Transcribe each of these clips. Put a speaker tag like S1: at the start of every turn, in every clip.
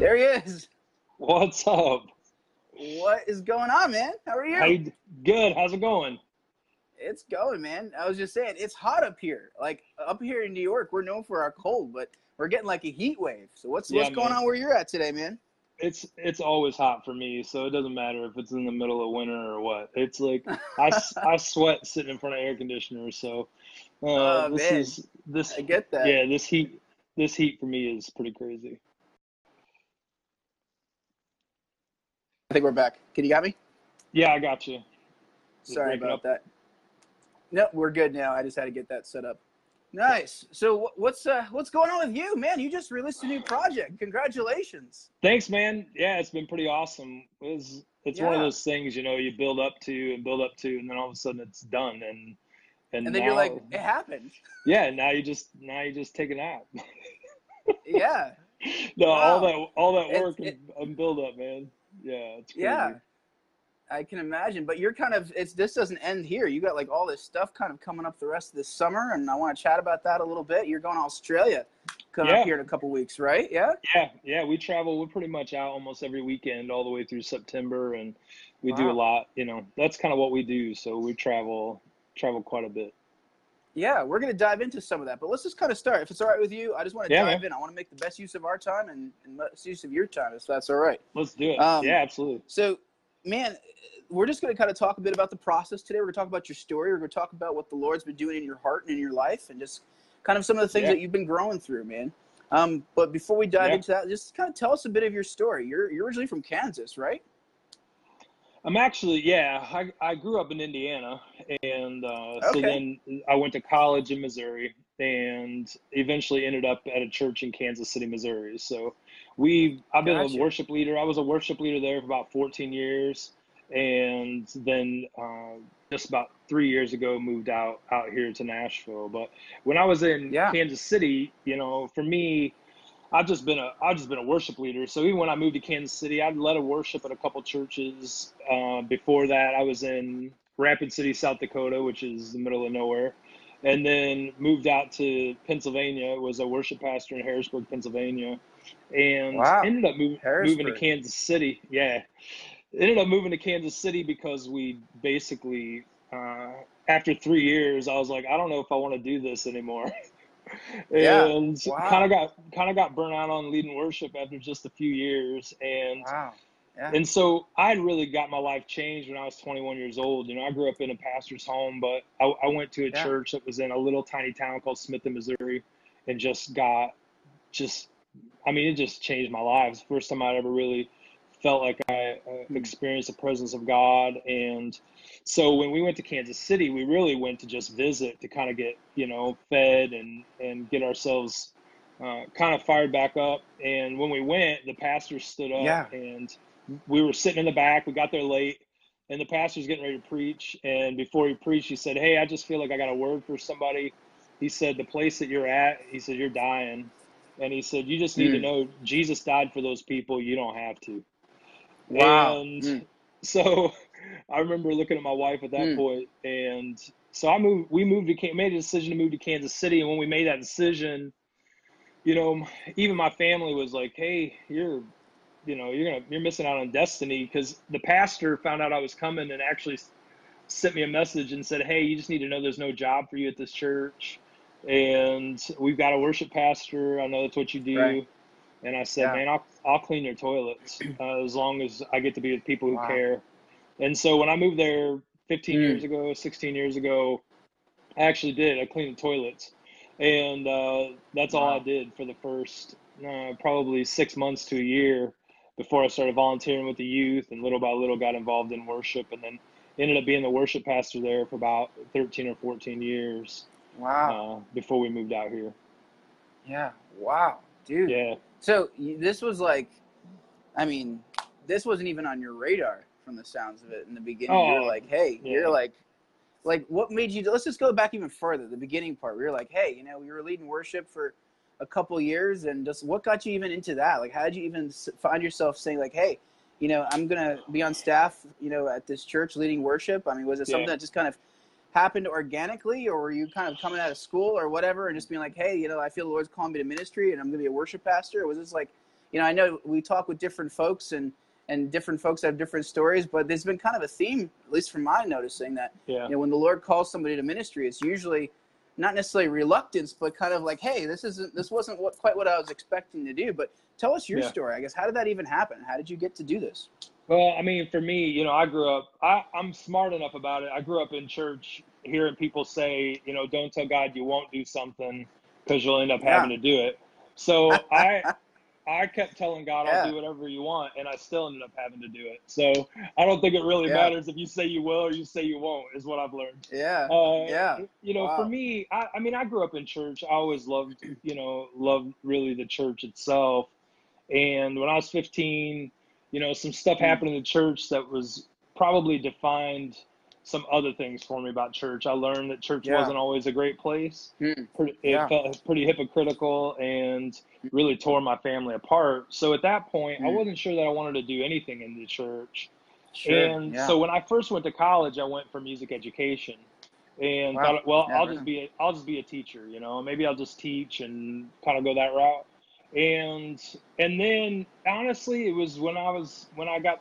S1: There he is.
S2: What's up?
S1: What is going on, man? How are you?
S2: How you good? How's it going?
S1: It's going, man. I was just saying, it's hot up here. Like up here in New York, we're known for our cold, but we're getting like a heat wave. So what's
S2: Yeah,
S1: what's going on where you're at today, man?
S2: It's it's always hot for me, so it doesn't matter if it's in the middle of winter or what. It's like I, I sweat sitting in front of air conditioners, so uh,
S1: Oh,
S2: this
S1: man.
S2: is this
S1: I get that.
S2: yeah this heat this heat for me is pretty crazy.
S1: I think we're back. Can you got me?
S2: Yeah, I got you. Just
S1: Sorry about that. No, we're good now. I just had to get that set up. Nice. So what's uh what's going on with you, man? You just released a new project. Congratulations.
S2: Thanks, man. Yeah, it's been pretty awesome. It's it's one of those things you know you build up to and build up to, and then all of a sudden it's done, and and,
S1: And then
S2: now,
S1: you're like, it happened.
S2: yeah, now you just now you just take a nap.
S1: Yeah.
S2: no, all that all that work
S1: it-
S2: and, and build up, man. Yeah, it's.
S1: Yeah. I can imagine. But you're kind of it's this doesn't end here. You got like all this stuff kind of coming up the rest of this summer and I want to chat about that a little bit. You're going to Australia coming
S2: Yeah.
S1: up here in a couple weeks, right? Yeah?
S2: Yeah, yeah. We travel. We're pretty much out almost every weekend, all the way through September, and we do a lot. You know, that's kind of what we do. So we travel travel quite a bit.
S1: Yeah, we're going to dive into some of that. But let's just kind of start. If it's all right with you, I just want to
S2: Yeah,
S1: dive
S2: man.
S1: in. I want to make the best use of our time and, and best use of your time, if that's all right.
S2: Let's do it.
S1: Um,
S2: yeah, absolutely.
S1: So, man, we're just going to kind of talk a bit about the process today. We're going to talk about your story. We're going to talk about what the Lord's been doing in your heart and in your life, and just kind of some of the things
S2: Yeah.
S1: that you've been growing through, man. Um, but before we dive
S2: Yeah.
S1: into that, just kind of tell us a bit of your story. You're you're originally from Kansas, right?
S2: I'm actually, yeah, I, I grew up in Indiana, and uh, so then I went to college in Missouri, and eventually ended up at a church in Kansas City, Missouri. So we, I've been
S1: Gotcha.
S2: a worship leader. I was a worship leader there for about 14 years, and then uh, just about three years ago moved out out here to Nashville. But when I was in
S1: Yeah.
S2: Kansas City, you know, for me, I've just been a I've just been a worship leader. So even when I moved to Kansas City, I'd led a worship at a couple churches. Uh, before that, I was in Rapid City, South Dakota, which is the middle of nowhere, and then moved out to Pennsylvania. Was a worship pastor in Harrisburg, Pennsylvania, and
S1: Wow.
S2: ended up moving moving to Kansas City. Yeah, ended up moving to Kansas City because we basically uh, after three years, I was like, I don't know if I want to do this anymore.
S1: Yeah.
S2: and
S1: Wow.
S2: kind of got kind of got burnt out on leading worship after just a few years and
S1: Wow. Yeah.
S2: and so I had really got my life changed when I was 21 years old. You know, I grew up in a pastor's home, but I, I went to a
S1: Yeah.
S2: church that was in a little tiny town called Smithton, Missouri, and just got just, I mean, it just changed my the first time I'd ever really felt like I uh,
S1: Hmm.
S2: experienced the presence of God. And so when we went to Kansas City, we really went to just visit to kind of get, you know, fed and, and get ourselves uh, kind of fired back up. And when we went, the pastor stood up
S1: Yeah.
S2: and we were sitting in the back. We got there late, and the pastor's getting ready to preach. And before he preached, he said, "Hey, I just feel like I got a word for somebody." He said, "The place that you're at," he said, "You're dying," and he said, "You just need to
S1: Mm.
S2: know Jesus died for those people. You don't have to."
S1: Wow.
S2: And
S1: Mm.
S2: so I remember looking at my wife at that
S1: Mm.
S2: point, and so I moved. We moved to made a decision to move to Kansas City, and when we made that decision, you know, even my family was like, "Hey, you're, you know, you're gonna you're missing out on destiny," because the pastor found out I was coming and actually sent me a message and said, "Hey, you just need to know there's no job for you at this church, and we've got a worship pastor. I know that's what you do."
S1: Right.
S2: And I said,
S1: Yeah.
S2: "Man, I'll I'll clean your toilets uh, as long as I get to be with people who
S1: Wow.
S2: care." And so when I moved there 15
S1: Mm.
S2: years ago, 16 years ago, I actually did. I cleaned the toilets, and uh, that's all I did for the first uh, probably six months to a year before I started volunteering with the youth, and little by little got involved in worship, and then ended up being the worship pastor there for about 13 or 14 years
S1: Wow.
S2: uh, before we moved out here.
S1: Yeah. Wow. Dude.
S2: Yeah.
S1: So this was like, I mean, this wasn't even on your radar from the sounds of it in the beginning. you
S2: Oh,
S1: were like, hey,
S2: yeah.
S1: you're like, like what made you? Let's just go back even further. The beginning part. We were like, hey, you know, we were leading worship for a couple years, and just what got you even into that? Like, how did you even find yourself saying like, hey, you know, I'm gonna be on staff, you know, at this church leading worship? I mean, was it something
S2: Yeah.
S1: that just kind of happened organically, or were you kind of coming out of school or whatever, and just being like, hey, you know, I feel the Lord's calling me to ministry, and I'm gonna be a worship pastor? Or was this like, you know, I know we talk with different folks and and different folks have different stories, but there's been kind of a theme, at least from my noticing, that
S2: Yeah.
S1: you know, when the Lord calls somebody to ministry, it's usually not necessarily reluctance, but kind of like, hey, this isn't this wasn't what quite what I was expecting to do. But tell us your
S2: Yeah.
S1: story. I guess how did that even happen? How did you get to do this?
S2: Well, I mean, for me, you know, I grew up, I, I'm smart enough about it. I grew up in church hearing people say, you know, don't tell God you won't do something because you'll end up
S1: Yeah.
S2: having to do it. So I, I kept telling God, I'll
S1: Yeah.
S2: do whatever you want, and I still ended up having to do it. So I don't think it really
S1: Yeah.
S2: matters if you say you will or you say you won't, is what I've learned.
S1: Yeah,
S2: Uh,
S1: yeah.
S2: You know, for me, I, I mean, I grew up in church. I always loved, you know, loved really the church itself. And when I was 15, you know, some stuff
S1: Mm.
S2: happened in the church that was probably defined some other things for me about church. I learned that church
S1: Yeah.
S2: wasn't always a great place.
S1: Mm.
S2: It
S1: Yeah.
S2: felt pretty hypocritical and really tore my family apart. So at that point, I
S1: Mm.
S2: wasn't sure that I wanted to do anything in the church.
S1: Sure.
S2: And
S1: yeah.
S2: so when I first went to college, I went for music education, and
S1: Wow.
S2: thought, well, I'll just be a, I'll just be a teacher, you know, maybe I'll just teach and kind of go that route. And and then honestly, it was when I was when I got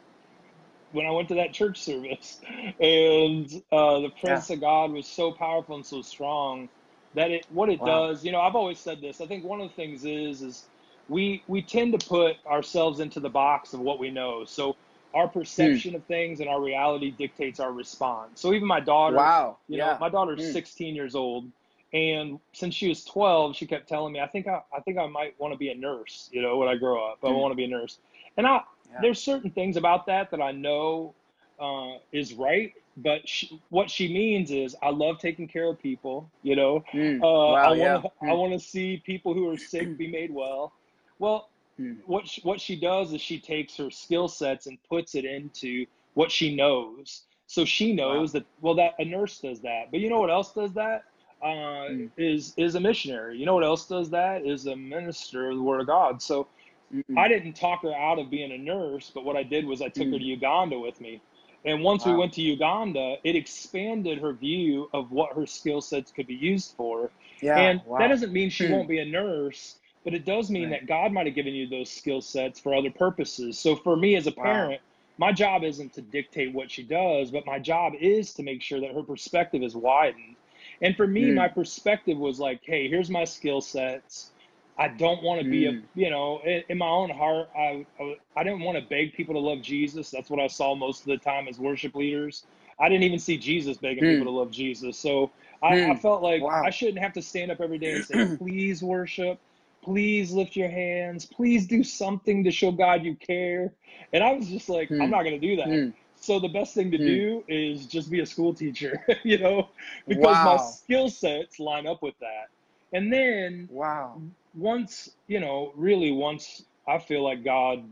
S2: when I went to that church service, and uh, the presence of God was so powerful and so strong that it what it
S1: Wow.
S2: does. You know, I've always said this. I think one of the things is is we we tend to put ourselves into the box of what we know. So our
S1: Hmm.
S2: perception of things and our reality dictates our response. So even my daughter,
S1: wow.
S2: you
S1: yeah.
S2: know, my daughter's
S1: Mm.
S2: 16 years old, and since she was 12, she kept telling me, "I think I, I think I might want to be a nurse. You know, when I grow up, I
S1: Mm.
S2: want to be a nurse." And I,
S1: Yeah.
S2: there's certain things about that that I know uh, is right, but she, what she means is, I love taking care of people. You know,
S1: Mm.
S2: uh,
S1: wow.
S2: I want to, I want to see people who are sick be made well. Well,
S1: Mm.
S2: what she, what she does is she takes her skill sets and puts it into what she knows. So she knows that well that a nurse does that, but you know what else does that? Uh,
S1: Mm.
S2: is is a missionary. You know what else does that? Is a minister of the word of God. So
S1: Mm.
S2: I didn't talk her out of being a nurse, but what I did was I took her
S1: Mm.
S2: to Uganda with me. And once we went to Uganda, it expanded her view of what her skill sets could be used for.
S1: Yeah.
S2: And
S1: wow.
S2: that doesn't mean she
S1: Hmm.
S2: won't be a nurse, but it does mean
S1: Right.
S2: that God might have given you those skill sets for other purposes. So for me as a
S1: Wow.
S2: parent, my job isn't to dictate what she does, but my job is to make sure that her perspective is widened. And for me,
S1: Hmm.
S2: my perspective was like, hey, here's my skill sets. I don't want to be a,
S1: Hmm.
S2: you know, in, in my own heart, I, I, I didn't want to beg people to love Jesus. That's what I saw most of the time as worship leaders. I didn't even see Jesus begging
S1: Hmm.
S2: people to love Jesus. So I, I
S1: Hmm.
S2: felt like
S1: Wow.
S2: I shouldn't have to stand up every day and say, please worship, please lift your hands, please do something to show God you care. And I was just like,
S1: Hmm.
S2: I'm not going to do that.
S1: Hmm.
S2: So the best thing to
S1: Hmm.
S2: do is just be a school teacher, you know, because my skill sets line up with that. And then
S1: Wow.
S2: once, you know, really once I feel like God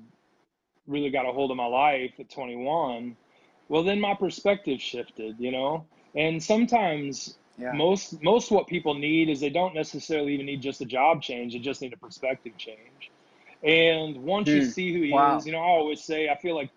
S2: really got a hold of my life at 21, well then my perspective shifted, you know. And sometimes
S1: Yeah.
S2: most most what people need is they don't necessarily even need just a job change, they just need a perspective change. And once you see who he
S1: Wow.
S2: is, you know, I always say I feel like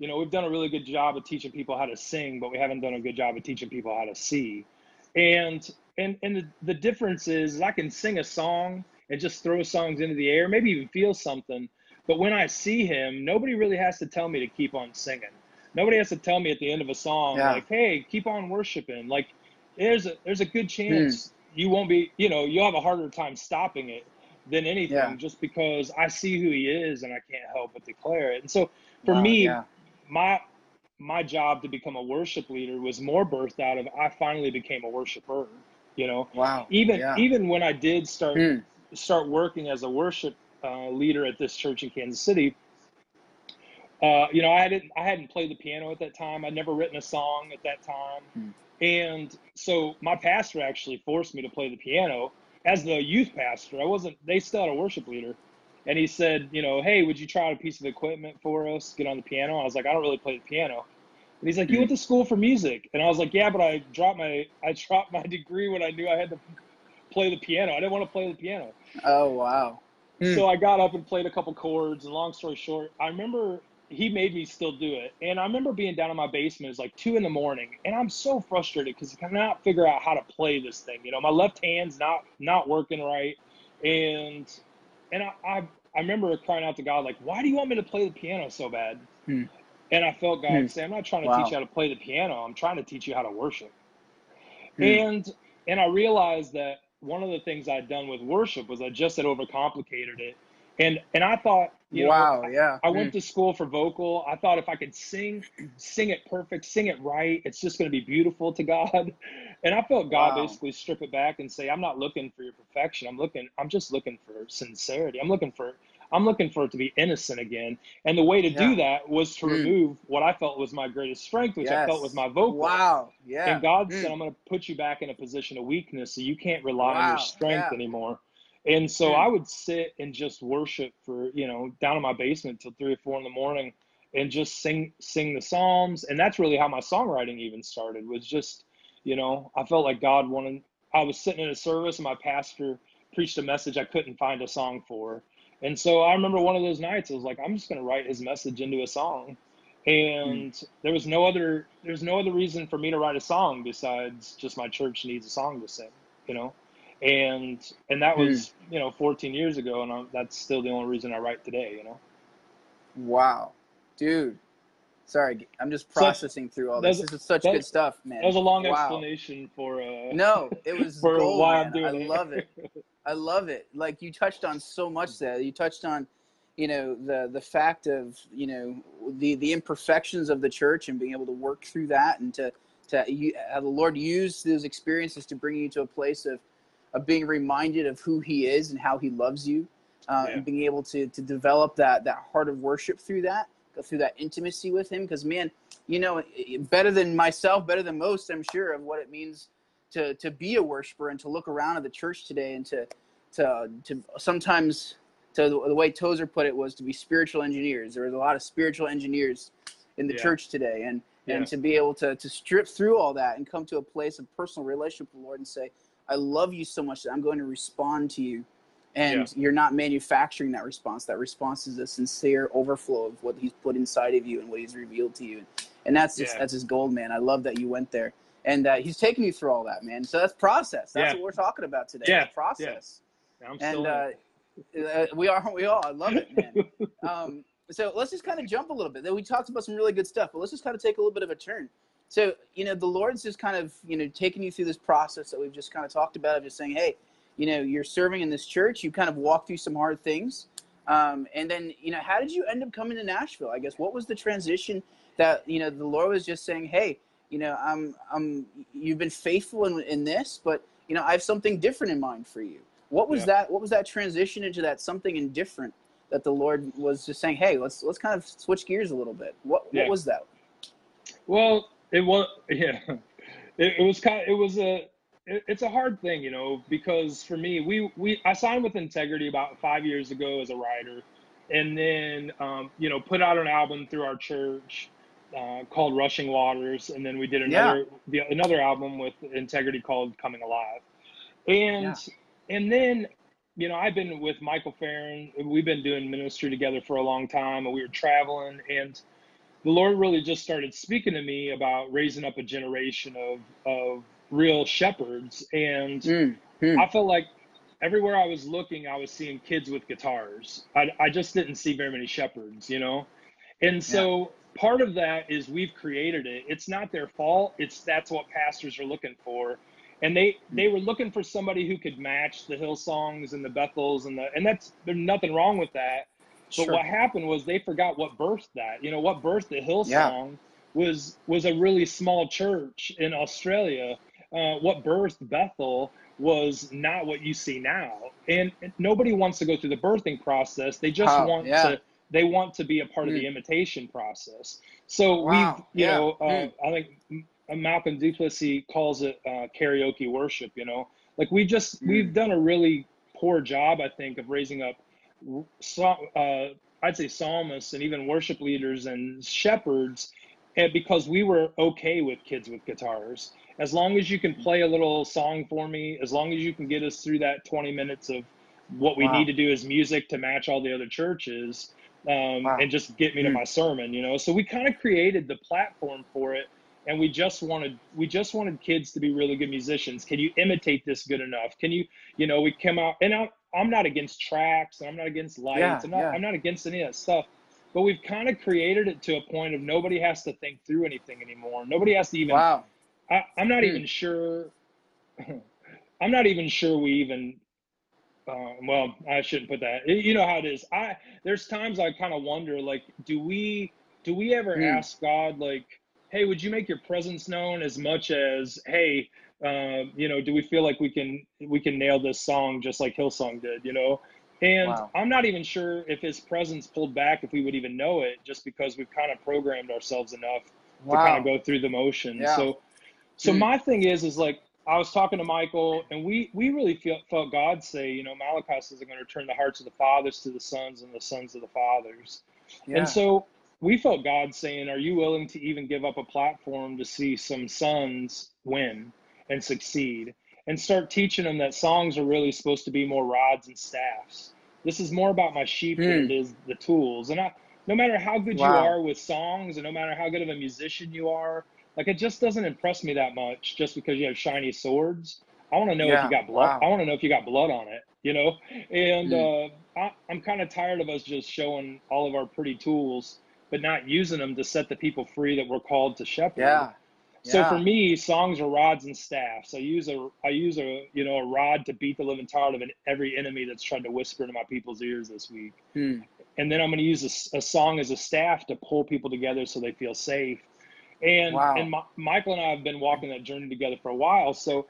S2: you know, we've done a really good job of teaching people how to sing, but we haven't done a good job of teaching people how to see. And and and the, the difference is, is I can sing a song and just throw songs into the air, maybe even feel something. But when I see him, nobody really has to tell me to keep on singing. Nobody has to tell me at the end of a song,
S1: Yeah.
S2: like, "Hey, keep on worshiping." Like, there's a there's a good
S1: Hmm.
S2: chance you won't be, you know, you'll have a harder time stopping it than anything,
S1: Yeah.
S2: just because I see who he is and I can't help but declare it. And so, for
S1: Wow.
S2: me,
S1: Yeah.
S2: My my job to become a worship leader was more birthed out of I finally became a worshiper. You know,
S1: Wow.
S2: even
S1: Yeah.
S2: even when I did start
S1: Hmm.
S2: start working as a worship uh, leader at this church in Kansas City, uh, you know, I didn't I hadn't played the piano at that time. I'd never written a song at that time,
S1: Hmm.
S2: and so my pastor actually forced me to play the piano as the youth pastor. I wasn't. They still had a worship leader, and he said, you know, hey, would you try out a piece of equipment for us? Get on the piano. I was like, I don't really play the piano. And he's like, you went to school for music, and I was like, yeah, but I dropped my I dropped my degree when I knew I had to play the piano. I didn't want to play the piano.
S1: Oh wow. Hmm.
S2: So I got up and played a couple chords. And long story short, I remember he made me still do it. And I remember being down in my basement. It's like two in the morning, and I'm so frustrated because I cannot figure out how to play this thing. You know, my left hand's not not working right, and and I I, I remember crying out to God like, "Why do you want me to play the piano so bad?"
S1: Hmm.
S2: And I felt God
S1: Hmm.
S2: say, "I'm not trying to
S1: Wow.
S2: teach you how to play the piano. I'm trying to teach you how to worship."
S1: Hmm.
S2: And and I realized that one of the things I'd done with worship was I just had overcomplicated it. And and I thought, you know,
S1: wow. Yeah.
S2: I went to school for vocal. I thought if I could sing, sing it perfect, sing it right, it's just going to be beautiful to God. And I felt God
S1: Wow.
S2: basically strip it back and say, I'm not looking for your perfection. I'm looking, I'm just looking for sincerity. I'm looking for, I'm looking for it to be innocent again. And the way to do that was to
S1: Mm.
S2: remove what I felt was my greatest strength, which I felt was my vocal.
S1: Wow. Yeah.
S2: And God
S1: Mm.
S2: said, I'm going to put you back in a position of weakness so you can't rely on your strength
S1: yeah.
S2: anymore. And so
S1: Mm.
S2: I would sit and just worship for, you know, down in my basement till three or four in the morning and just sing sing the Psalms. And that's really how my songwriting even started, was just, you know, I felt like God wanted I was sitting in a service and my pastor preached a message I couldn't find a song for. And so I remember one of those nights I was like, I'm just gonna write his message into a song and there was no other there's no other reason for me to write a song besides just my church needs a song to sing you know and and that was you know 14 years ago and i that's still the only reason i write today you know
S1: Wow. Dude. Sorry, I'm just
S2: So,
S1: processing through all this. This is such good stuff, man.
S2: that was a long
S1: Wow.
S2: explanation for uh
S1: No, it was
S2: for
S1: gold,
S2: why
S1: man.
S2: i'm doing
S1: I
S2: it
S1: love it. I love it. Like you touched on so much there. You touched on, you know, the the fact of you know the the imperfections of the church and being able to work through that and to to you, the Lord used those experiences to bring you to a place of of being reminded of who He is and how He loves you, uh,
S2: Yeah.
S1: and being able to to develop that that heart of worship through that, go through that intimacy with Him. Because man, you know, better than myself, better than most, I'm sure of what it means to to be a worshiper and to look around at the church today and to to to sometimes to the, way Tozer put it was to be spiritual engineers. There was a lot of spiritual engineers in the
S2: Yeah.
S1: church today, and
S2: Yeah.
S1: and to be able to to strip through all that and come to a place of personal relationship with the Lord and say, I love you so much that I'm going to respond to you. And you're not manufacturing that response. That response is a sincere overflow of what He's put inside of you and what He's revealed to you. And that's just
S2: Yeah.
S1: that's His gold, man. I love that you went there, and uh, He's taking you through all that, man. So that's process. That's
S2: Yeah.
S1: what we're talking about today.
S2: Yeah.
S1: the process
S2: i'm
S1: and uh, uh, we are we all. I love it, man. um, so let's just kind of jump a little bit. We talked about some really good stuff, but let's just kind of take a little bit of a turn. So you know, the Lord's just kind of you know taking you through this process that we've just kind of talked about of just saying, hey, you know, you're serving in this church. You kind of walk through some hard things, um, and then you know, how did you end up coming to Nashville? I guess what was the transition that you know the Lord was just saying, hey, you know, I'm I'm you've been faithful in, in this, but you know, I have something different in mind for you. What was
S2: Yeah.
S1: that? What was that transition into that something indifferent that the Lord was just saying, "Hey, let's let's kind of switch gears a little bit." What
S2: Yeah.
S1: what was that?
S2: Well, it was yeah, it, it was kind. Of, it was a. It, it's a hard thing, you know, because for me, we we I signed with Integrity about five years ago as a writer, and then um, you know put out an album through our church uh, called Rushing Waters, and then we did
S1: Yeah.
S2: another the, another album with Integrity called Coming Alive, and and then you know I've been with Michael Farren. We've been doing ministry together for a long time, and we were traveling and the Lord really just started speaking to me about raising up a generation of of real shepherds, and
S1: Mm, mm.
S2: I felt like everywhere I was looking, I was seeing kids with guitars. I I just didn't see very many shepherds, you know, and so part of that is we've created it. It's not their fault. It's that's what pastors are looking for. And they, they were looking for somebody who could match the Hillsongs and the Bethels and the and that's there's nothing wrong with that. But
S1: Sure.
S2: what happened was they forgot what birthed that. You know, what birthed the Hillsong was was a really small church in Australia. Uh, what birthed Bethel was not what you see now, and nobody wants to go through the birthing process. They just
S1: Wow,
S2: want
S1: yeah.
S2: to. They want to be a part of the
S1: Mm.
S2: imitation process. So
S1: Wow,
S2: we've, you
S1: yeah,
S2: know, uh,
S1: mm.
S2: I think Malcolm du Plessis calls it uh, karaoke worship. You know, like we just
S1: Mm.
S2: we've done a really poor job, I think, of raising up so- uh, I'd say psalmists and even worship leaders and shepherds, and because we were okay with kids with guitars. As long as you can play a little song for me, as long as you can get us through that 20 minutes of what we
S1: Wow.
S2: need to do as music to match all the other churches, um, wow. and just get me mm. to my sermon, you know. So we kind of created the platform for it, and we just wanted we just wanted kids to be really good musicians. Can you imitate this good enough? Can you, you know, we come out and I, I'm not against tracks, and I'm not against lights, yeah, I'm not yeah. I'm not against any of that stuff. But we've kind of created it to a point of nobody has to think through anything anymore. Nobody has to even.
S1: Wow.
S2: I, I'm not mm. even sure. I'm not even sure we even uh, well, I shouldn't put that. You know how it is. I there's times I kind of wonder, like, do we do we ever mm. ask God, like, hey, would you make your presence known as much as, hey, uh, you know, do we feel like we can we can nail this song just like Hillsong did, you know? And wow. I'm not even sure if His presence pulled back if we would even know it, just because we've kind of programmed ourselves enough wow. to kind of go through the motions. Yeah. So, so mm. my thing is, is like I was talking to Michael, and we we really feel, felt God say, you know, Malachi says, "I'm going to turn the hearts of the fathers to the sons, and the sons of the fathers." Yeah. And so we felt God saying, "Are you willing to even give up a platform to see some sons win and succeed, and start teaching them that songs are really supposed to be more rods and staffs? This is more about my sheep mm. than it hmm. is the tools." And I, no matter how good wow. you are with songs, and no matter how good of a musician you are like it just doesn't impress me that much just because you have shiny swords. I want to know yeah, if you got blood. Wow. I want to know if you got blood on it, you know? And mm. uh, I, I'm kind of tired of us just showing all of our pretty tools, but not using them to set the people free that we're called to shepherd.
S1: Yeah.
S2: So for me, songs are rods and staffs. I use a I use a you know a rod to beat the living tar out of an, every enemy that's trying to whisper into my people's ears this week. Hmm. And then I'm going to use a, a, song as a staff to pull people together so they feel safe. And wow. and my, Michael and I have been walking that journey together for a while. So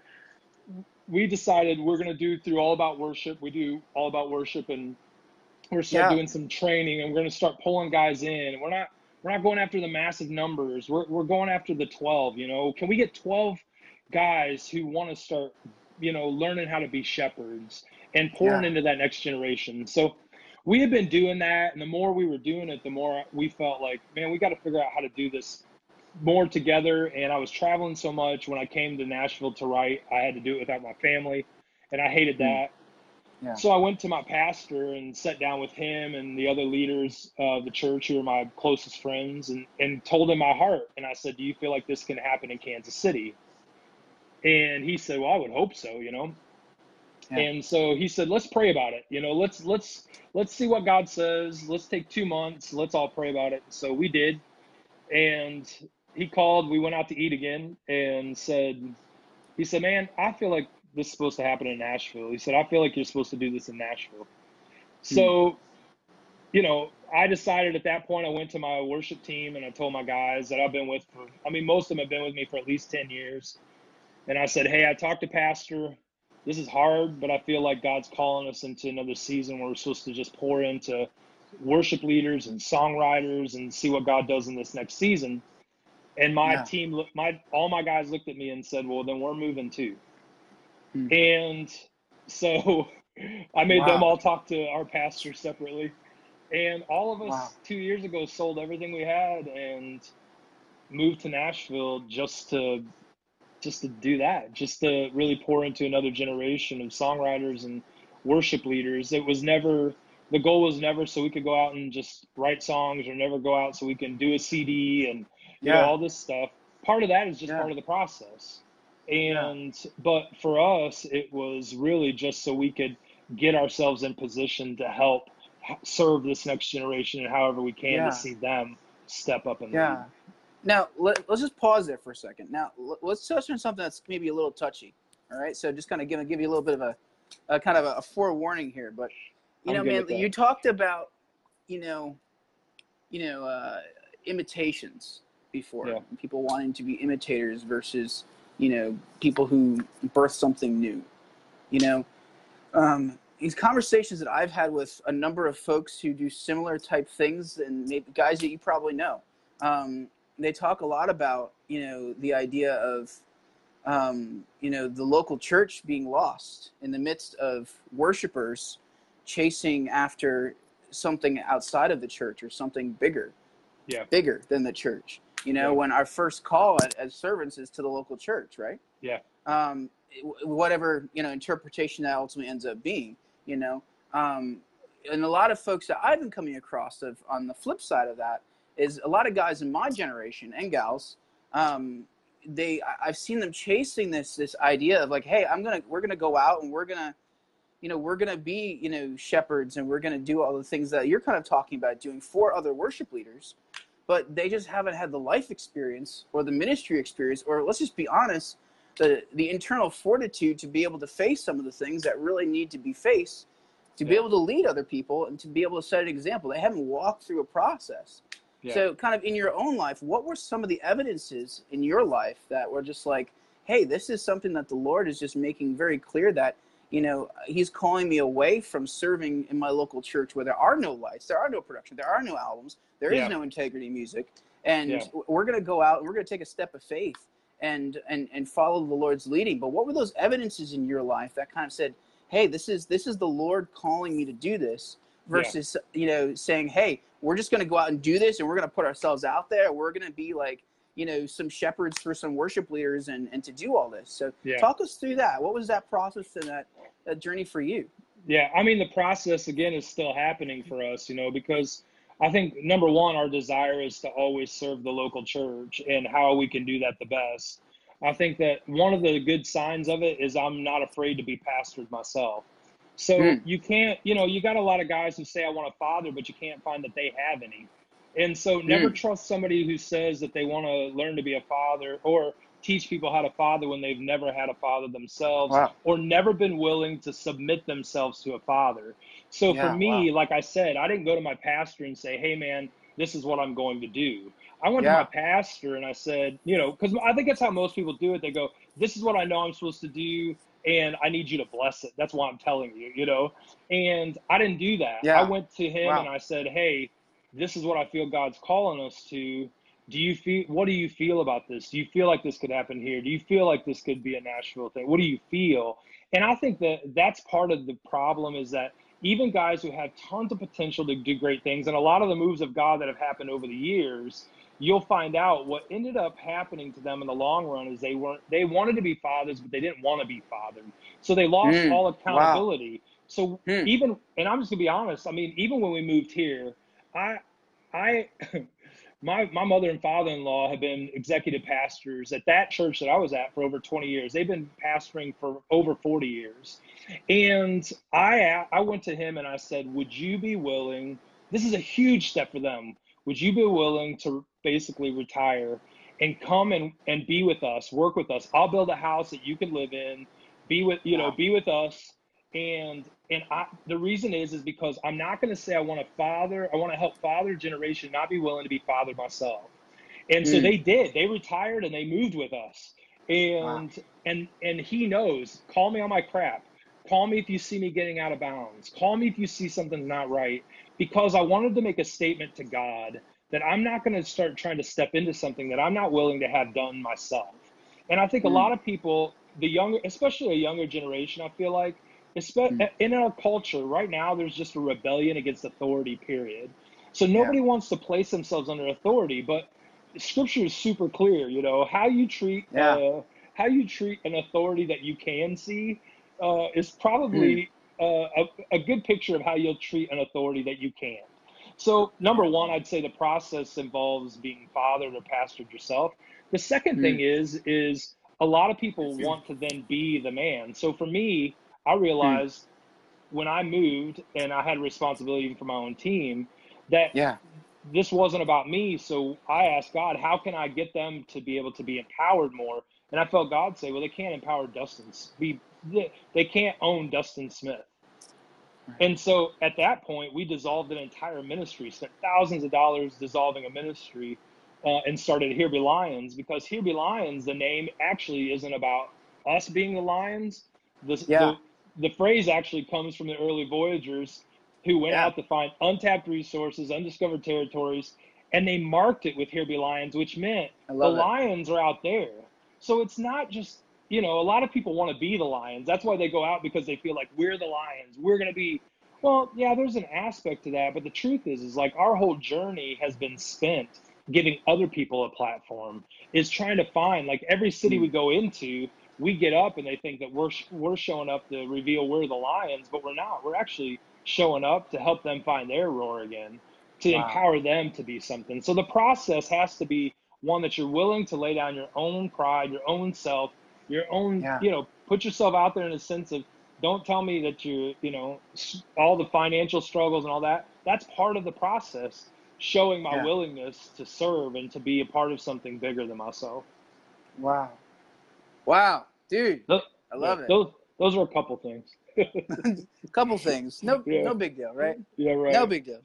S2: we decided we're going to do through all about worship. We do all about worship, and we're start yeah. doing some training, and we're going to start pulling guys in. We're not we're not going after the massive numbers. We're we're going after the twelve. You know, can we get twelve guys who want to start, you know, learning how to be shepherds and pouring yeah. into that next generation? So we had been doing that, and the more we were doing it, the more we felt like, man, we got to figure out how to do this more together. And I was traveling so much when I came to Nashville to write, I had to do it without my family, and I hated hmm. that. Yeah. So I went to my pastor and sat down with him and the other leaders of the church who are my closest friends and, and told him my heart. And I said, Do you feel like this can happen in Kansas City? And he said, Well, I would hope so, you know. Yeah. And so he said, Let's pray about it. You know, let's let's let's see what God says. Let's take two months. Let's all pray about it. So we did. And he called. We went out to eat again, and said, he said, "Man, I feel like this is supposed to happen in Nashville." He said, "I feel like you're supposed to do this in Nashville." Hmm. So, you know, I decided at that point. I went to my worship team and I told my guys that I've been with for. I mean, most of them have been with me for at least ten years. And I said, "Hey, I talked to Pastor. This is hard, but I feel like God's calling us into another season where we're supposed to just pour into." worship leaders and songwriters and see what God does in this next season. And my yeah. team, my all my guys looked at me and said, "Well, then we're moving too." Hmm. And so I made wow. them all talk to our pastor separately. And all of us wow. two years ago sold everything we had and moved to Nashville just to just to do that, just to really pour into another generation of songwriters and worship leaders. It was never the goal was never so we could go out and just write songs or never go out so we can do a CD and you yeah. know all this stuff. Part of that is just yeah. part of the process. And yeah. but for us it was really just so we could get ourselves in position to help serve this next generation and however we can to see them step up and yeah. Lead.
S1: Now let, us just pause there for a second. Now let's touch on something that's maybe a little touchy. All right, so just kind of give give you a little bit of a, a kind of a, a forewarning here, but you know, man, you talked about, you know, you know, uh, imitations before. Yeah. People wanting to be imitators versus, you know, people who birth something new. You know, um, these conversations that I've had with a number of folks who do similar type things, and maybe guys that you probably know, um, they talk a lot about, you know, the idea of, um, you know, the local church being lost in the midst of worshipers chasing after something outside of the church or something bigger
S2: yeah
S1: bigger than the church you know yeah. when our first call as servants is to the local church right
S2: yeah
S1: um, whatever you know interpretation that ultimately ends up being you know um, and a lot of folks that I've been coming across of on the flip side of that is a lot of guys in my generation and gals. Um, they I've seen them chasing this this idea of like, hey, I'm gonna we're gonna go out and we're gonna, you know, we're gonna be you know shepherds and we're gonna do all the things that you're kind of talking about doing for other worship leaders, but they just haven't had the life experience or the ministry experience or let's just be honest, the the internal fortitude to be able to face some of the things that really need to be faced to yeah. be able to lead other people and to be able to set an example. They haven't walked through a process. Yeah. So, kind of in your own life, what were some of the evidences in your life that were just like, hey, this is something that the Lord is just making very clear that, you know, He's calling me away from serving in my local church where there are no lights, there are no production, there are no albums, there yeah. is no integrity music. And yeah. we're going to go out and we're going to take a step of faith and, and, and follow the Lord's leading. But what were those evidences in your life that kind of said, hey, this is, this is the Lord calling me to do this? versus yeah. you know saying hey we're just going to go out and do this and we're going to put ourselves out there we're going to be like you know some shepherds for some worship leaders and and to do all this so yeah. talk us through that what was that process and that, that journey for you
S2: yeah i mean the process again is still happening for us you know because i think number one our desire is to always serve the local church and how we can do that the best i think that one of the good signs of it is i'm not afraid to be pastored myself so mm. you can't, you know, you got a lot of guys who say, I want a father, but you can't find that they have any. And so never mm. trust somebody who says that they want to learn to be a father or teach people how to father when they've never had a father themselves wow. or never been willing to submit themselves to a father. So yeah, for me, wow. like I said, I didn't go to my pastor and say, hey, man, this is what I'm going to do. I went yeah. to my pastor and I said, you know, because I think that's how most people do it. They go, this is what I know I'm supposed to do and I need you to bless it. That's why I'm telling you, you know? And I didn't do that. Yeah. I went to him wow. and I said, Hey, this is what I feel God's calling us to. Do you feel, what do you feel about this? Do you feel like this could happen here? Do you feel like this could be a Nashville thing? What do you feel? And I think that that's part of the problem is that even guys who have tons of potential to do great things and a lot of the moves of God that have happened over the years, you'll find out what ended up happening to them in the long run is they weren't they wanted to be fathers but they didn't want to be fathered so they lost mm, all accountability wow. so mm. even and i'm just gonna be honest i mean even when we moved here i i my my mother and father-in-law have been executive pastors at that church that i was at for over 20 years they've been pastoring for over 40 years and i i went to him and i said would you be willing this is a huge step for them would you be willing to basically retire and come and, and be with us, work with us? I'll build a house that you can live in, be with, you know, be with us. And, and I, the reason is, is because I'm not going to say I want to father, I want to help father generation, not be willing to be father myself. And mm. so they did, they retired and they moved with us. And, wow. and, and he knows, call me on my crap. Call me if you see me getting out of bounds. Call me if you see something's not right because I wanted to make a statement to God that I'm not going to start trying to step into something that I'm not willing to have done myself. And I think mm. a lot of people, the younger, especially a younger generation, I feel like. In our culture right now, there's just a rebellion against authority, period. So nobody yeah. wants to place themselves under authority, but scripture is super clear, you know, how you treat, yeah. uh, how you treat an authority that you can see uh, is probably mm a, a good picture of how you'll treat an authority that you can. So, number one, I'd say the process involves being fathered or pastored yourself. The second mm. thing is is a lot of people want to then be the man. So for me, I realized mm. when I moved and I had responsibility for my own team that yeah. this wasn't about me. So I asked God, how can I get them to be able to be empowered more? And I felt God say, well, they can't empower Dustin. Be they can't own Dustin Smith. And so at that point, we dissolved an entire ministry, spent thousands of dollars dissolving a ministry, uh, and started Here Be Lions because Here Be Lions, the name actually isn't about us being the lions. The, yeah. The, phrase actually comes from the early voyagers who went yeah. out to find untapped resources, undiscovered territories, and they marked it with Here Be Lions, which meant the it. lions are out there. So it's not just you know, a lot of people want to be the Lions. That's why they go out because they feel like we're the Lions. We're going to be well, yeah, there's an aspect to that, but the truth is is like our whole journey has been spent giving other people a platform. Is trying to find like every city we hmm. go into, we get up and they think that we're we're showing up to reveal we're the Lions, but we're not. We're actually showing up to help them find their roar again, to
S1: Wow.
S2: empower them to be something. So the process has to be one that you're willing to lay down your own pride, your own self, your own,
S1: Yeah.
S2: you know, put yourself out there in a sense of don't tell me that you, you know, all the financial struggles and all that. That's part of the process, showing my
S1: Yeah.
S2: willingness to serve and to be a part of something bigger than myself.
S1: Wow. Wow, dude,
S2: Those,
S1: I love it.
S2: Those, those are a couple things.
S1: Couple things. No,
S2: Yeah.
S1: no big deal, right?
S2: Yeah, right.
S1: No big deal.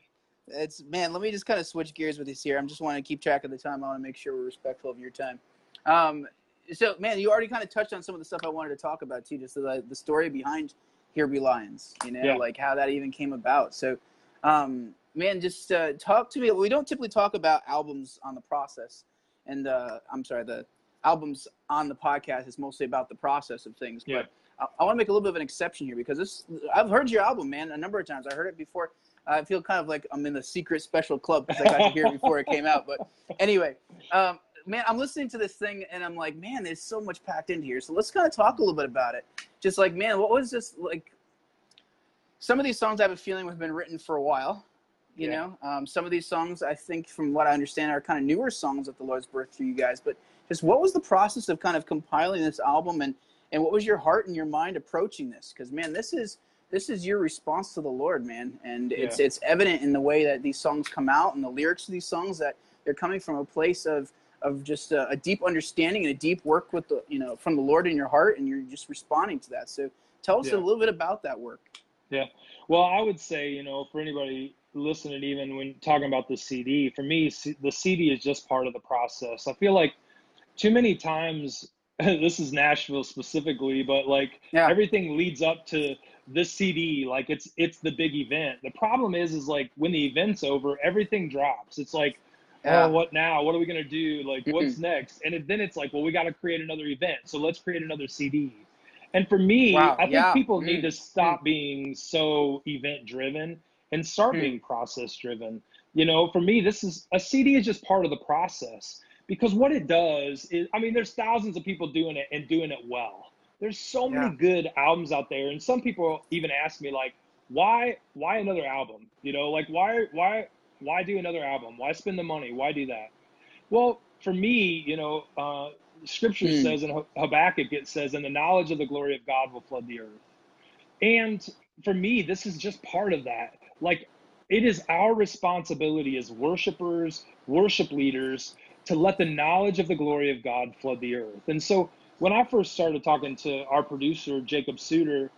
S1: It's man. Let me just kind of switch gears with this here. I'm just want to keep track of the time. I want to make sure we're respectful of your time. Um, so man, you already kind of touched on some of the stuff I wanted to talk about too, just the, the story behind Here Be Lions. You know,
S2: Yeah.
S1: like how that even came about. So, um, man, just uh, talk to me. We don't typically talk about albums on the process, and uh, I'm sorry, the albums on the podcast is mostly about the process of things.
S2: Yeah.
S1: But I, I want to make a little bit of an exception here because this I've heard your album, man, a number of times. I heard it before. I feel kind of like I'm in the secret special club because I got to hear it before it came out. But anyway, um, man, I'm listening to this thing and I'm like, man, there's so much packed into here. So let's kind of talk a little bit about it. Just like, man, what was this like? Some of these songs I have a feeling have been written for a while. You
S2: Yeah.
S1: know, um, some of these songs I think, from what I understand, are kind of newer songs of the Lord's birth through you guys. But just what was the process of kind of compiling this album and and what was your heart and your mind approaching this? Because man, this is this is your response to the Lord, man, and it's it's evident in the way that these songs come out and the lyrics of these songs that they're coming from a place of of just a, a deep understanding and a deep work with the you know from the Lord in your heart, and you're just responding to that. So tell us
S2: Yeah.
S1: a little bit about that work. Yeah.
S2: Well, I would say, you know, for anybody listening, even when talking about the CD, for me, the CD is just part of the process. I feel like too many times, this is Nashville specifically, but like
S1: Yeah.
S2: everything leads up to this CD, like it's it's the big event. The problem is, is like when the event's over, everything drops. It's like,
S1: Yeah.
S2: oh, what now? What are we gonna do? Like, what's next? And it, then it's like, well, we got to create another event, so let's create another CD. And for me,
S1: Wow,
S2: I think
S1: yeah.
S2: people
S1: Mm,
S2: need to stop being so event driven and start
S1: Mm.
S2: being process driven. You know, for me, this is a CD is just part of the process because what it does is, I mean, there's thousands of people doing it and doing it well. There's so many good albums out there, and some people even ask me like, why, why another album? You know, like why, why, why do another album? Why spend the money? Why do that? Well, for me, you know, uh, Scripture
S1: Mm.
S2: says in Habakkuk, it says, "And the knowledge of the glory of God will flood the earth." And for me, this is just part of that. Like, it is our responsibility as worshipers, worship leaders, to let the knowledge of the glory of God flood the earth. And so, when I first started talking to our producer, Jacob Sooter,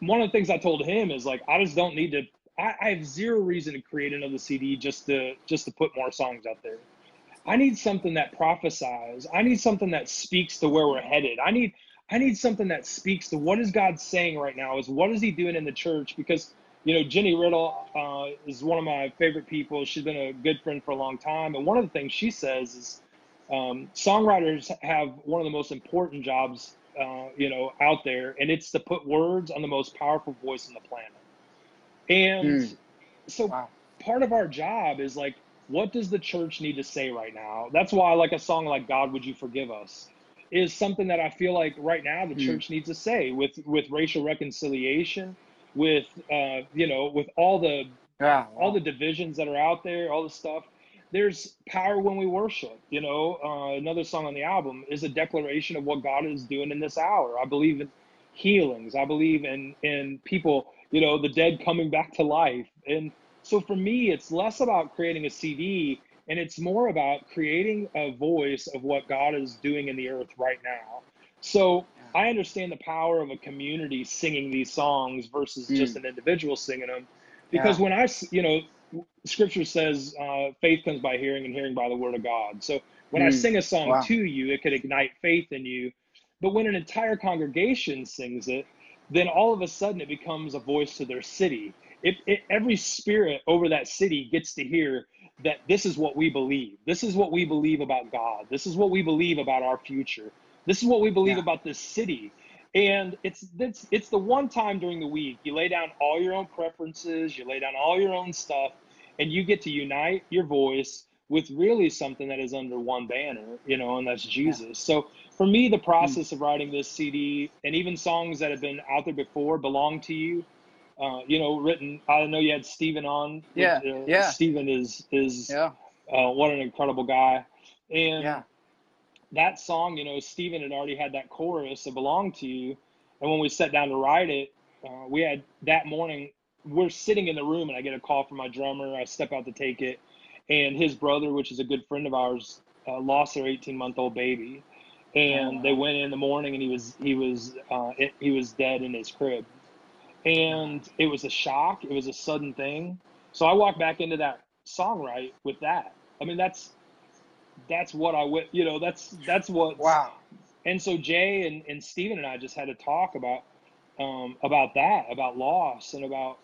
S2: one of the things I told him is like, I just don't need to. I, I have zero reason to create another CD just to just to put more songs out there. I need something that prophesies. I need something that speaks to where we're headed. I need I need something that speaks to what is God saying right now. Is what is He doing in the church? Because you know, Jennie Riddle uh, is one of my favorite people. She's been a good friend for a long time, and one of the things she says is um, songwriters have one of the most important jobs, uh, you know, out there, and it's to put words on the most powerful voice on the planet. And
S1: Mm.
S2: so
S1: Wow.
S2: part of our job is like, what does the church need to say right now? That's why I like a song like "God, Would You Forgive Us." Is something that I feel like right now the
S1: Mm.
S2: church needs to say with with racial reconciliation, with uh, you know, with all the
S1: Yeah.
S2: all the divisions that are out there, all the stuff. There's power when we worship. You know, uh, another song on the album is a declaration of what God is doing in this hour. I believe in healings. I believe in in people. You know, the dead coming back to life. And so for me, it's less about creating a CD and it's more about creating a voice of what God is doing in the earth right now. So I understand the power of a community singing these songs versus just an individual singing them. Because
S1: Yeah.
S2: I, you know, scripture says uh, faith comes by hearing and hearing by the word of God. So when I
S1: Mm.
S2: sing a song
S1: Wow.
S2: to you, it could ignite faith in you. But when an entire congregation sings it, then all of a sudden it becomes a voice to their city. It, it, every spirit over that city gets to hear that this is what we believe. This is what we believe about God. This is what we believe about our future. This is what we believe
S1: Yeah.
S2: about this city. And it's it's it's the one time during the week you lay down all your own preferences, you lay down all your own stuff, and you get to unite your voice with really something that is under one banner, you know, and that's Jesus. So for me, the process of writing this CD and even songs that have been out there before belong to you. uh, you know, written. I know you had Stephen on.
S1: Yeah,
S2: uh,
S1: yeah.
S2: Stephen is is
S1: Yeah.
S2: uh, what an incredible guy, and
S1: Yeah.
S2: That song, you know, Stephen had already had that chorus "It Belong to You," and when we sat down to write it, uh, we had that morning. We're sitting in the room, and I get a call from my drummer. I step out to take it, and his brother, which is a good friend of ours, uh, lost their 18 month old baby, and
S1: Oh,
S2: they went in the morning, and he was he was uh, it, he was dead in his crib, and it was a shock. It was a sudden thing. So I walked back into that songwrite with that. I mean, that's that's what I went. You know, that's that's what.
S1: Wow.
S2: And so Jay and, and Steven and I just had to talk about um, about that, about loss, and about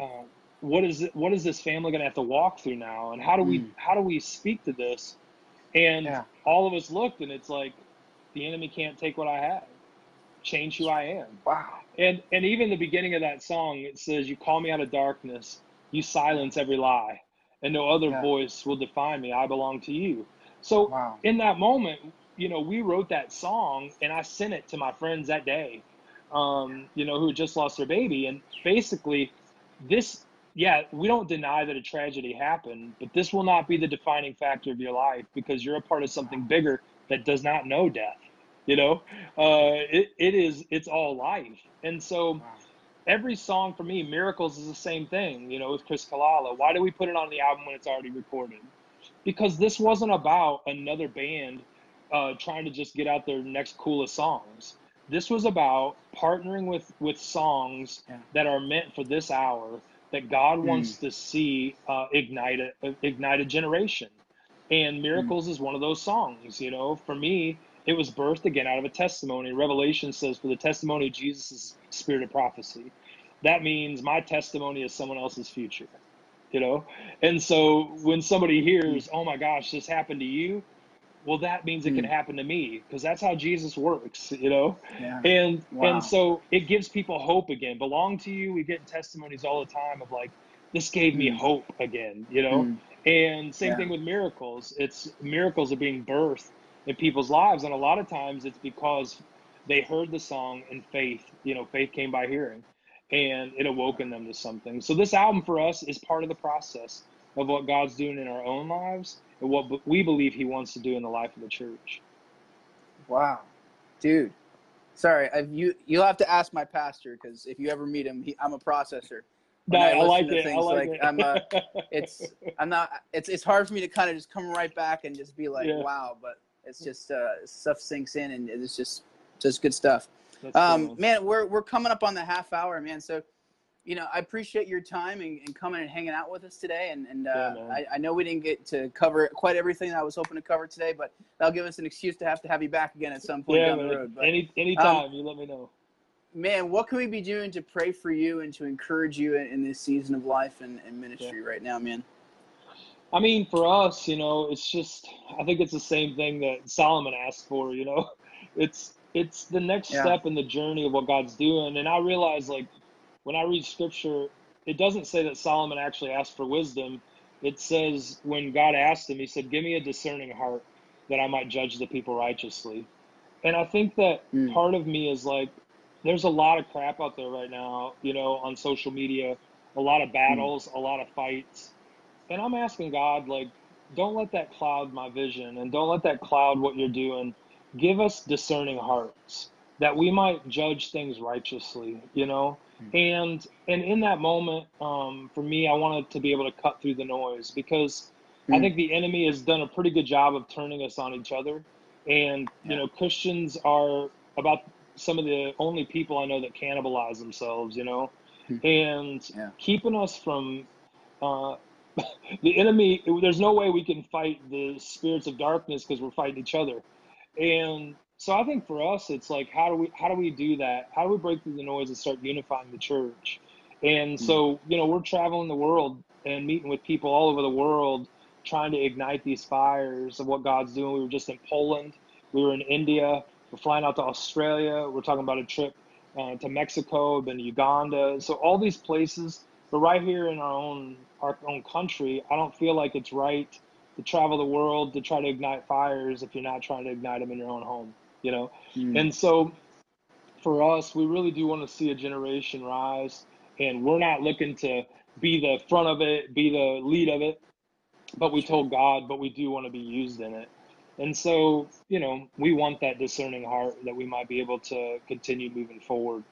S2: uh, what is it, what is this family going to have to walk through now, and how do we
S1: Mm.
S2: how do we speak to this? And
S1: Yeah.
S2: all of us looked, and it's like the enemy can't take what I have, change who I am.
S1: Wow.
S2: And and even the beginning of that song, it says, "You call me out of darkness, you silence every lie, and no other
S1: Yeah.
S2: voice will define me. I belong to you." So
S1: Wow.
S2: in that moment, you know, we wrote that song, and I sent it to my friends that day, um, you know, who had just lost their baby, and basically, this. Yeah, we don't deny that a tragedy happened, but this will not be the defining factor of your life because you're a part of something bigger that does not know death. You know, uh, it, it is it's all life, and so
S1: Wow.
S2: every song for me, Miracles is the same thing, you know, with Chris Quilala. Why do we put it on the album when it's already recorded? Because this wasn't about another band uh, trying to just get out their next coolest songs. This was about partnering with with songs
S1: Yeah.
S2: that are meant for this hour that God wants to see uh, ignite a ignite a generation. And Miracles is one of those songs. You know, for me, it was birthed again out of a testimony. Revelation says, "For the testimony of Jesus is spirit of prophecy." That means my testimony is someone else's future. You know, and so when somebody hears, "Oh my gosh, this happened to you," well, that means it can
S1: Mm.
S2: happen to me because that's how Jesus works. You know,
S1: Yeah.
S2: and
S1: Wow.
S2: and so it gives people hope again. Belong to you. We get testimonies all the time of like, this gave me
S1: Mm.
S2: hope again. You know,
S1: Mm.
S2: and same
S1: Yeah.
S2: thing with miracles. It's miracles are being birthed in people's lives, and a lot of times it's because they heard the song and faith. You know, faith came by hearing, and it awoken them to something. So this album for us is part of the process of what God's doing in our own lives and what we believe He wants to do in the life of the church.
S1: Wow, dude. Sorry, I've, you you'll have to ask my pastor because if you ever meet him, he, I'm a processor. When
S2: I, I like it. I like,
S1: like
S2: it.
S1: I'm a, it's I'm not. It's it's hard for me to kind of just come right back and just be like,
S2: Yeah.
S1: wow. But it's just uh, stuff sinks in and it's just just good stuff. Um,
S2: cool.
S1: man, we're we're coming up on the half hour, man. So, you know, I appreciate your time and, and coming and hanging out with us today. And and uh,
S2: Yeah.
S1: I, I know we didn't get to cover quite everything that I was hoping to cover today, but that'll give us an excuse to have to have you back again at some point
S2: yeah,
S1: down the road. But
S2: Any anytime you let me know.
S1: man, what can we be doing to pray for you and to encourage you in, in this season of life and, and ministry right now, man?
S2: I mean, for us, you know, it's just I think it's the same thing that Solomon asked for, you know. It's it's the next
S1: Yeah.
S2: step in the journey of what God's doing. And I realize like when I read scripture, it doesn't say that Solomon actually asked for wisdom. It says when God asked him, he said, "Give me a discerning heart that I might judge the people righteously." And I think that
S1: Mm.
S2: part of me is like there's a lot of crap out there right now, you know, on social media, a lot of battles, a lot of fights. And I'm asking God, like, don't let that cloud my vision and don't let that cloud what you're doing. Give us discerning hearts that we might judge things righteously, you know? And and in that moment, um, for me, I wanted to be able to cut through the noise because I
S1: Mm.
S2: think the enemy has done a pretty good job of turning us on each other. And, you know, Christians are about some of the only people I know that cannibalize themselves, you know?
S1: Hmm.
S2: And
S1: Yeah.
S2: keeping us from uh, the enemy, there's no way we can fight the spirits of darkness because we're fighting each other. And so I think for us, it's like, how do we, how do we do that? How do we break through the noise and start unifying the church? And so, you know, we're traveling the world and meeting with people all over the world, trying to ignite these fires of what God's doing. We were just in Poland, we were in India, we're flying out to Australia, we're talking about a trip uh, to Mexico, been Uganda. So all these places, but right here in our own our own country, I don't feel like it's right to travel the world to try to ignite fires if you're not trying to ignite them in your own home, you know.
S1: Mm.
S2: And so for us, we really do want to see a generation rise and we're not looking to be the front of it, be the lead of it, but we told God, but we do want to be used in it. And so, you know, we want that discerning heart that we might be able to continue moving forward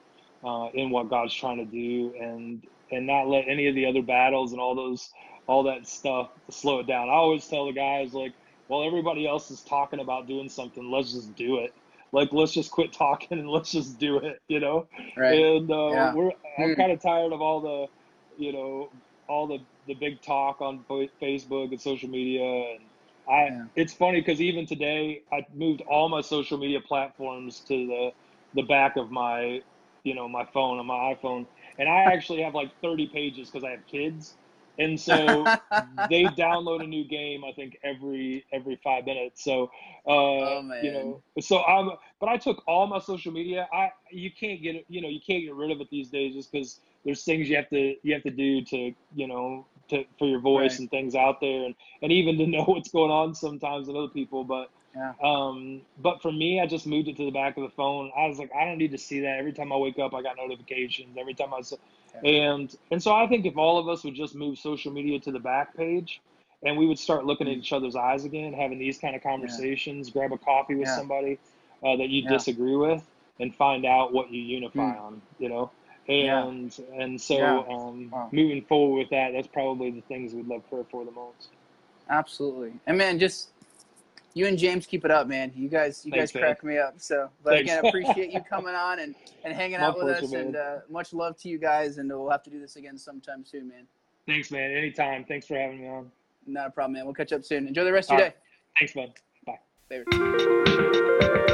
S2: uh, in what God's trying to do, and and not let any of the other battles and all those all that stuff to slow it down. I always tell the guys like, well, everybody else is talking about doing something. Let's just do it. Like, let's just quit talking and let's just do it. You know. Right. And uh, yeah. we're I'm hmm. kind of tired of all the, you know, all the the big talk on Facebook and social media and I yeah. it's funny because even today I moved all my social media platforms to the the back of my you know my phone on my iPhone, and I actually have like 30 pages because I have kids, and so they download a new game I think every every five minutes. So uh, oh, you know, so I'm but I took all my social media. I you can't get you know you can't get rid of it these days just because there's things you have to you have to do to you know to, for your voice right. and things out there and, and even to know what's going on sometimes with other people. But yeah. um, but for me, I just moved it to the back of the phone. I was like, I don't need to see that. Every time I wake up, I got notifications. Every time I. and and so I think if all of us would just move social media to the back page, and we would start looking at mm. each other's eyes again, having these kind of conversations, yeah. grab a coffee with somebody uh, that you disagree with, and find out what you unify mm. on. You know and yeah. and so yeah. um, wow. moving forward with that, that's probably the things we'd love prayer for the most.
S1: Absolutely, and man, just you and James keep it up, man. You guys, you Thanks, guys crack man. me up. So, but Thanks. again, appreciate you coming on and and hanging My out with us, man. and uh, much love to you guys, and we'll have to do this again sometime soon, man.
S2: Thanks, man. Anytime. Thanks for having me on.
S1: Not a problem, man. We'll catch up soon. Enjoy the rest All of your
S2: right. day. Thanks, bud. Bye. Later.